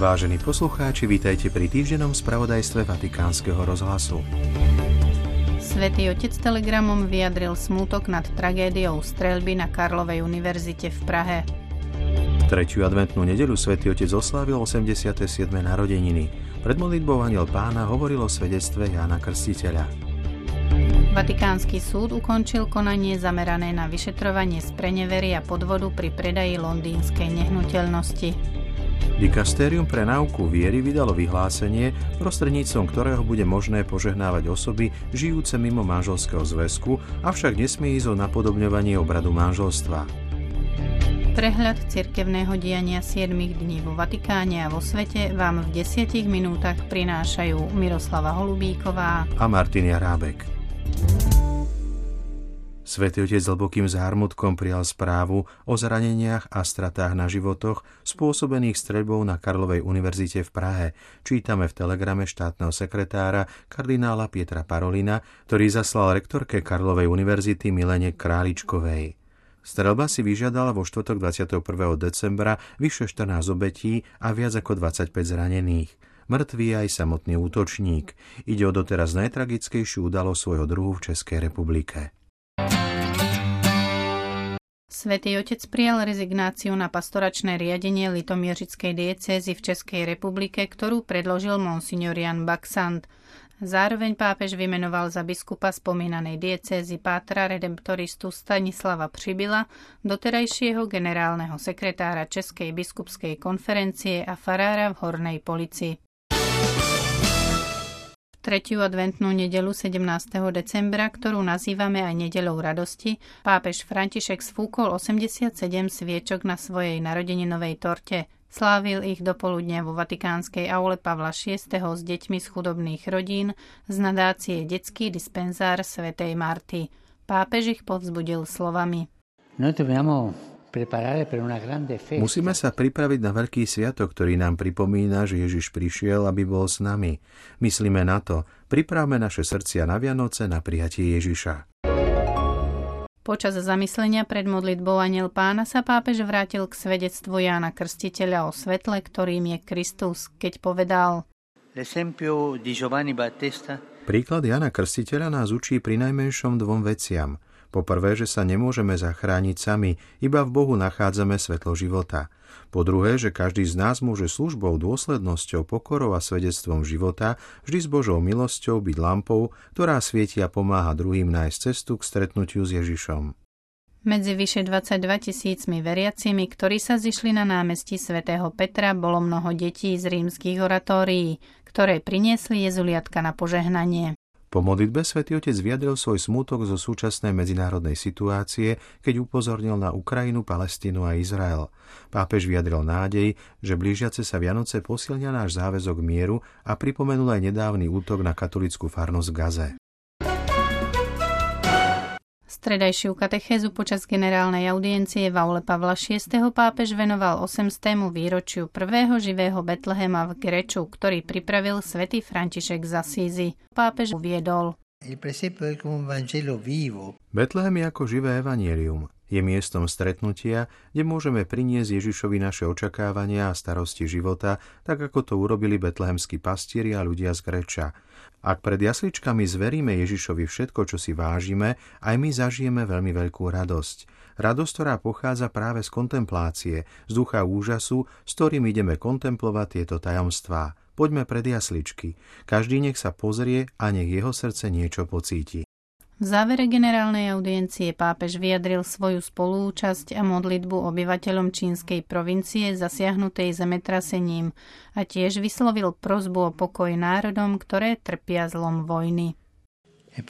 Vážení poslucháči, vítajte pri týždennom spravodajstve Vatikánskeho rozhlasu. Svetý otec telegramom vyjadril smútok nad tragédiou streľby na Karlovej univerzite v Prahe. Tretiu adventnú nedelu svätý Otec oslávil 87. narodeniny. Pred modlitbou Aniel pána hovoril o svedectve Jána Krstiteľa. Vatikánsky súd ukončil konanie zamerané na vyšetrovanie sprenevery a podvodu pri predaji londýnskej nehnuteľnosti. Dikastérium pre náuku viery vydalo vyhlásenie, prostredníctvom ktorého bude možné požehnávať osoby žijúce mimo manželského zväzku, avšak nesmie ísť o napodobňovanie obradu manželstva. Prehľad cirkevného diania 7 dní vo Vatikáne a vo svete vám v 10 minútach prinášajú Miroslava Holubíková a Martin Jarábek. Svetý otec hlbokým zármutkom prijal správu o zraneniach a stratách na životoch spôsobených streľbou na Karlovej univerzite v Prahe. Čítame v telegrame štátneho sekretára kardinála Pietra Parolina, ktorý zaslal rektorke Karlovej univerzity Milene Králičkovej. Strelba si vyžiadala vo štvrtok 21. decembra vyše 14 obetí a viac ako 25 zranených. Mŕtvý aj samotný útočník. Ide o doteraz najtragickejšiu udalosť svojho druhu v Českej republike. Svetý otec prijal rezignáciu na pastoračné riadenie Litomiežickej diecézy v Českej republike, ktorú predložil monsignor Jan Baxant. Zároveň pápež vymenoval za biskupa spomínanej diecézy Pátra redemptoristu Stanislava Přibila, doterajšieho generálneho sekretára Českej biskupskej konferencie a farára v Hornej Policii tretiu adventnú nedelu 17. decembra, ktorú nazývame aj nedelou radosti, pápež František sfúkol 87 sviečok na svojej narodeninovej torte. Slávil ich dopoludne vo Vatikánskej aule Pavla VI. s deťmi z chudobných rodín z nadácie Detský dispenzár svätej Marty. Pápež ich povzbudil slovami. No Musíme sa pripraviť na veľký sviatok, ktorý nám pripomína, že Ježiš prišiel, aby bol s nami. Myslíme na to, pripravme naše srdcia na Vianoce na prijatie Ježiša. Počas zamyslenia pred modlitbou Aniel pána sa pápež vrátil k svedectvu Jána Krstiteľa o svetle, ktorým je Kristus, keď povedal Príklad Jana Krstiteľa nás učí pri najmenšom dvom veciam – po prvé, že sa nemôžeme zachrániť sami, iba v Bohu nachádzame svetlo života. Po druhé, že každý z nás môže službou, dôslednosťou, pokorou a svedectvom života vždy s Božou milosťou byť lampou, ktorá svieti a pomáha druhým nájsť cestu k stretnutiu s Ježišom. Medzi vyše 22 tisícmi veriacimi, ktorí sa zišli na námestí svätého Petra, bolo mnoho detí z rímskych oratórií, ktoré priniesli jezuliatka na požehnanie. Po modlitbe svätý Otec vyjadril svoj smútok zo súčasnej medzinárodnej situácie, keď upozornil na Ukrajinu, Palestínu a Izrael. Pápež vyjadril nádej, že blížiace sa Vianoce posilnia náš záväzok mieru a pripomenul aj nedávny útok na katolickú farnosť v Gaze. Stredajšiu katechézu počas generálnej audiencie v aule Pavla VI. pápež venoval 800. výročiu prvého živého Betlehema v Greču, ktorý pripravil svätý František z Asízy. Pápež uviedol. Betlehem je ako živé evanielium. Je miestom stretnutia, kde môžeme priniesť Ježišovi naše očakávania a starosti života, tak ako to urobili betlehemskí pastieri a ľudia z Greča. Ak pred jasličkami zveríme Ježišovi všetko, čo si vážime, aj my zažijeme veľmi veľkú radosť. Radosť, ktorá pochádza práve z kontemplácie, z ducha úžasu, s ktorým ideme kontemplovať tieto tajomstvá. Poďme pred jasličky. Každý nech sa pozrie a nech jeho srdce niečo pocíti. V závere generálnej audiencie pápež vyjadril svoju spolúčasť a modlitbu obyvateľom čínskej provincie zasiahnutej zemetrasením a tiež vyslovil prozbu o pokoj národom, ktoré trpia zlom vojny. E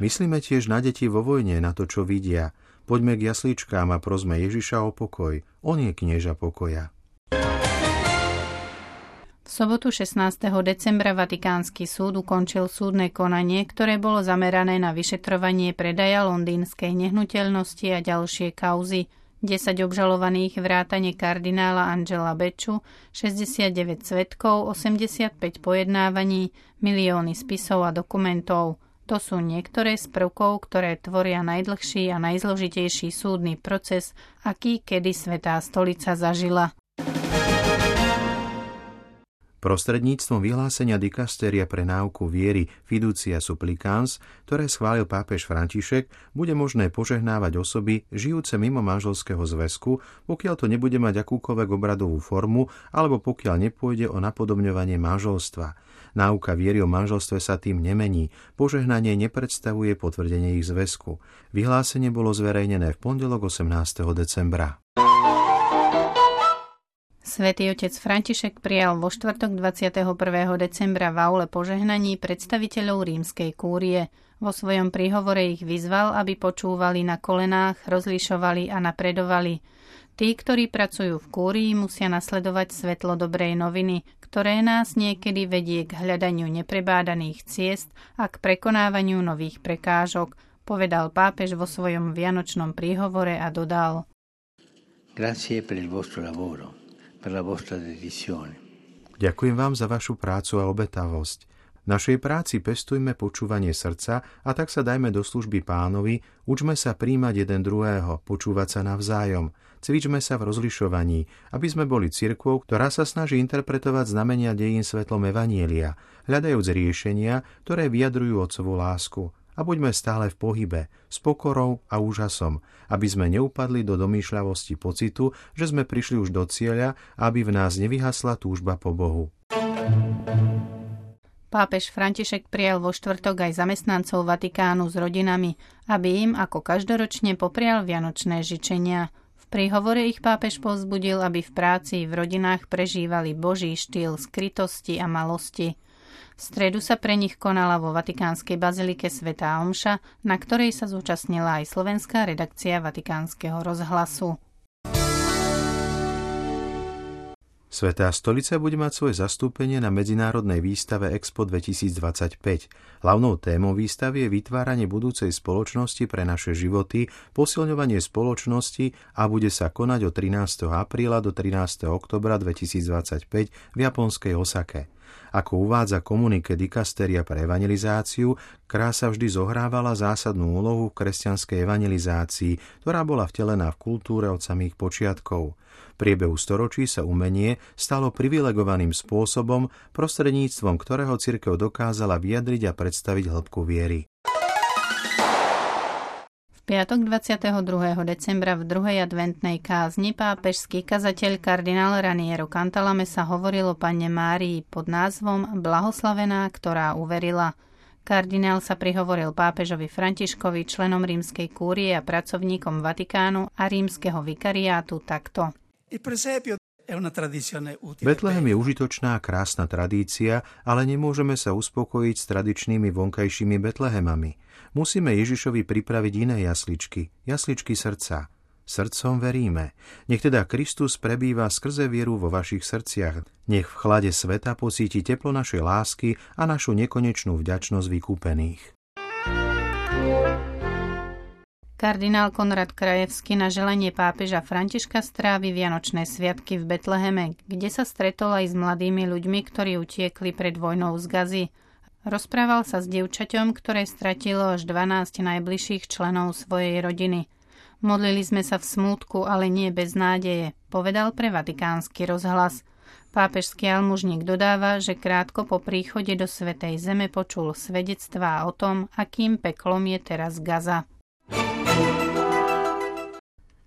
Myslíme tiež na deti vo vojne, na to, čo vidia. Poďme k jasličkám a prosme Ježiša o pokoj. On je knieža pokoja. Sobotu 16. decembra Vatikánsky súd ukončil súdne konanie, ktoré bolo zamerané na vyšetrovanie predaja londýnskej nehnuteľnosti a ďalšie kauzy. 10 obžalovaných vrátane kardinála Angela Beču, 69 svetkov, 85 pojednávaní, milióny spisov a dokumentov. To sú niektoré z prvkov, ktoré tvoria najdlhší a najzložitejší súdny proces, aký kedy Svetá stolica zažila. Prostredníctvom vyhlásenia dikasteria pre náuku viery Fiducia Supplicans, ktoré schválil pápež František, bude možné požehnávať osoby žijúce mimo manželského zväzku, pokiaľ to nebude mať akúkoľvek obradovú formu alebo pokiaľ nepôjde o napodobňovanie manželstva. Náuka viery o manželstve sa tým nemení. Požehnanie nepredstavuje potvrdenie ich zväzku. Vyhlásenie bolo zverejnené v pondelok 18. decembra. Svetý otec František prijal vo štvrtok 21. decembra v aule požehnaní predstaviteľov rímskej kúrie. Vo svojom príhovore ich vyzval, aby počúvali na kolenách, rozlišovali a napredovali. Tí, ktorí pracujú v kúrii, musia nasledovať svetlo dobrej noviny, ktoré nás niekedy vedie k hľadaniu neprebádaných ciest a k prekonávaniu nových prekážok, povedal pápež vo svojom vianočnom príhovore a dodal. Grazie per il vostro lavoro Ďakujem vám za vašu prácu a obetavosť. V našej práci pestujme počúvanie srdca a tak sa dajme do služby pánovi, učme sa príjmať jeden druhého, počúvať sa navzájom, cvičme sa v rozlišovaní, aby sme boli cirkvou, ktorá sa snaží interpretovať znamenia dejín svetlom Evanielia, hľadajúc riešenia, ktoré vyjadrujú otcovú lásku, a buďme stále v pohybe, s pokorou a úžasom, aby sme neupadli do domýšľavosti pocitu, že sme prišli už do cieľa aby v nás nevyhasla túžba po Bohu. Pápež František prijal vo štvrtok aj zamestnancov Vatikánu s rodinami, aby im ako každoročne poprial vianočné žičenia. V príhovore ich pápež povzbudil, aby v práci v rodinách prežívali Boží štýl skrytosti a malosti – v stredu sa pre nich konala vo Vatikánskej bazilike Svetá Omša, na ktorej sa zúčastnila aj slovenská redakcia Vatikánskeho rozhlasu. Svetá stolica bude mať svoje zastúpenie na medzinárodnej výstave Expo 2025. Hlavnou témou výstavy je vytváranie budúcej spoločnosti pre naše životy, posilňovanie spoločnosti a bude sa konať od 13. apríla do 13. oktobra 2025 v japonskej Osake. Ako uvádza komunike dikasteria pre evangelizáciu, krása vždy zohrávala zásadnú úlohu v kresťanskej evangelizácii, ktorá bola vtelená v kultúre od samých počiatkov. V priebehu storočí sa umenie stalo privilegovaným spôsobom, prostredníctvom ktorého cirkev dokázala vyjadriť a predstaviť hĺbku viery piatok 22. decembra v druhej adventnej kázni pápežský kazateľ kardinál Raniero Cantalame sa hovoril o panne Márii pod názvom Blahoslavená, ktorá uverila. Kardinál sa prihovoril pápežovi Františkovi, členom rímskej kúrie a pracovníkom Vatikánu a rímskeho vikariátu takto. Betlehem je užitočná a krásna tradícia, ale nemôžeme sa uspokojiť s tradičnými vonkajšími Betlehemami. Musíme Ježišovi pripraviť iné jasličky, jasličky srdca. Srdcom veríme. Nech teda Kristus prebýva skrze vieru vo vašich srdciach. Nech v chlade sveta pocíti teplo našej lásky a našu nekonečnú vďačnosť vykúpených. Kardinál Konrad Krajevský na želenie pápeža Františka strávi Vianočné sviatky v Betleheme, kde sa stretol aj s mladými ľuďmi, ktorí utiekli pred vojnou z Gazy. Rozprával sa s dievčaťom, ktoré stratilo až 12 najbližších členov svojej rodiny. Modlili sme sa v smútku, ale nie bez nádeje, povedal pre vatikánsky rozhlas. Pápežský almužník dodáva, že krátko po príchode do Svetej Zeme počul svedectvá o tom, akým peklom je teraz Gaza.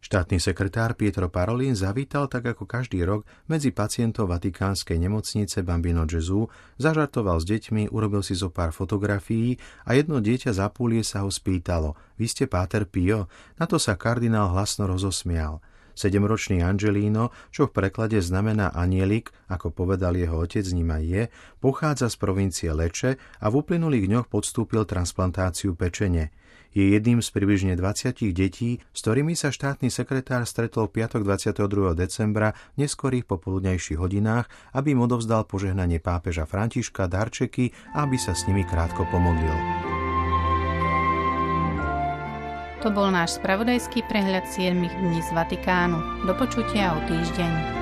Štátny sekretár Pietro Parolin zavítal tak ako každý rok medzi pacientov Vatikánskej nemocnice Bambino Gesù, zažartoval s deťmi, urobil si zo pár fotografií a jedno dieťa za púlie sa ho spýtalo Vy ste Páter Pio? Na to sa kardinál hlasno rozosmial. Sedemročný Angelino, čo v preklade znamená anielik, ako povedal jeho otec, ním aj je, pochádza z provincie Leče a v uplynulých dňoch podstúpil transplantáciu pečene. Je jedným z približne 20 detí, s ktorými sa štátny sekretár stretol v piatok 22. decembra v neskorých popoludnejších hodinách, aby im odovzdal požehnanie pápeža Františka darčeky a aby sa s nimi krátko pomodlil. To bol náš spravodajský prehľad 7 dní z Vatikánu. Do počutia o týždeň.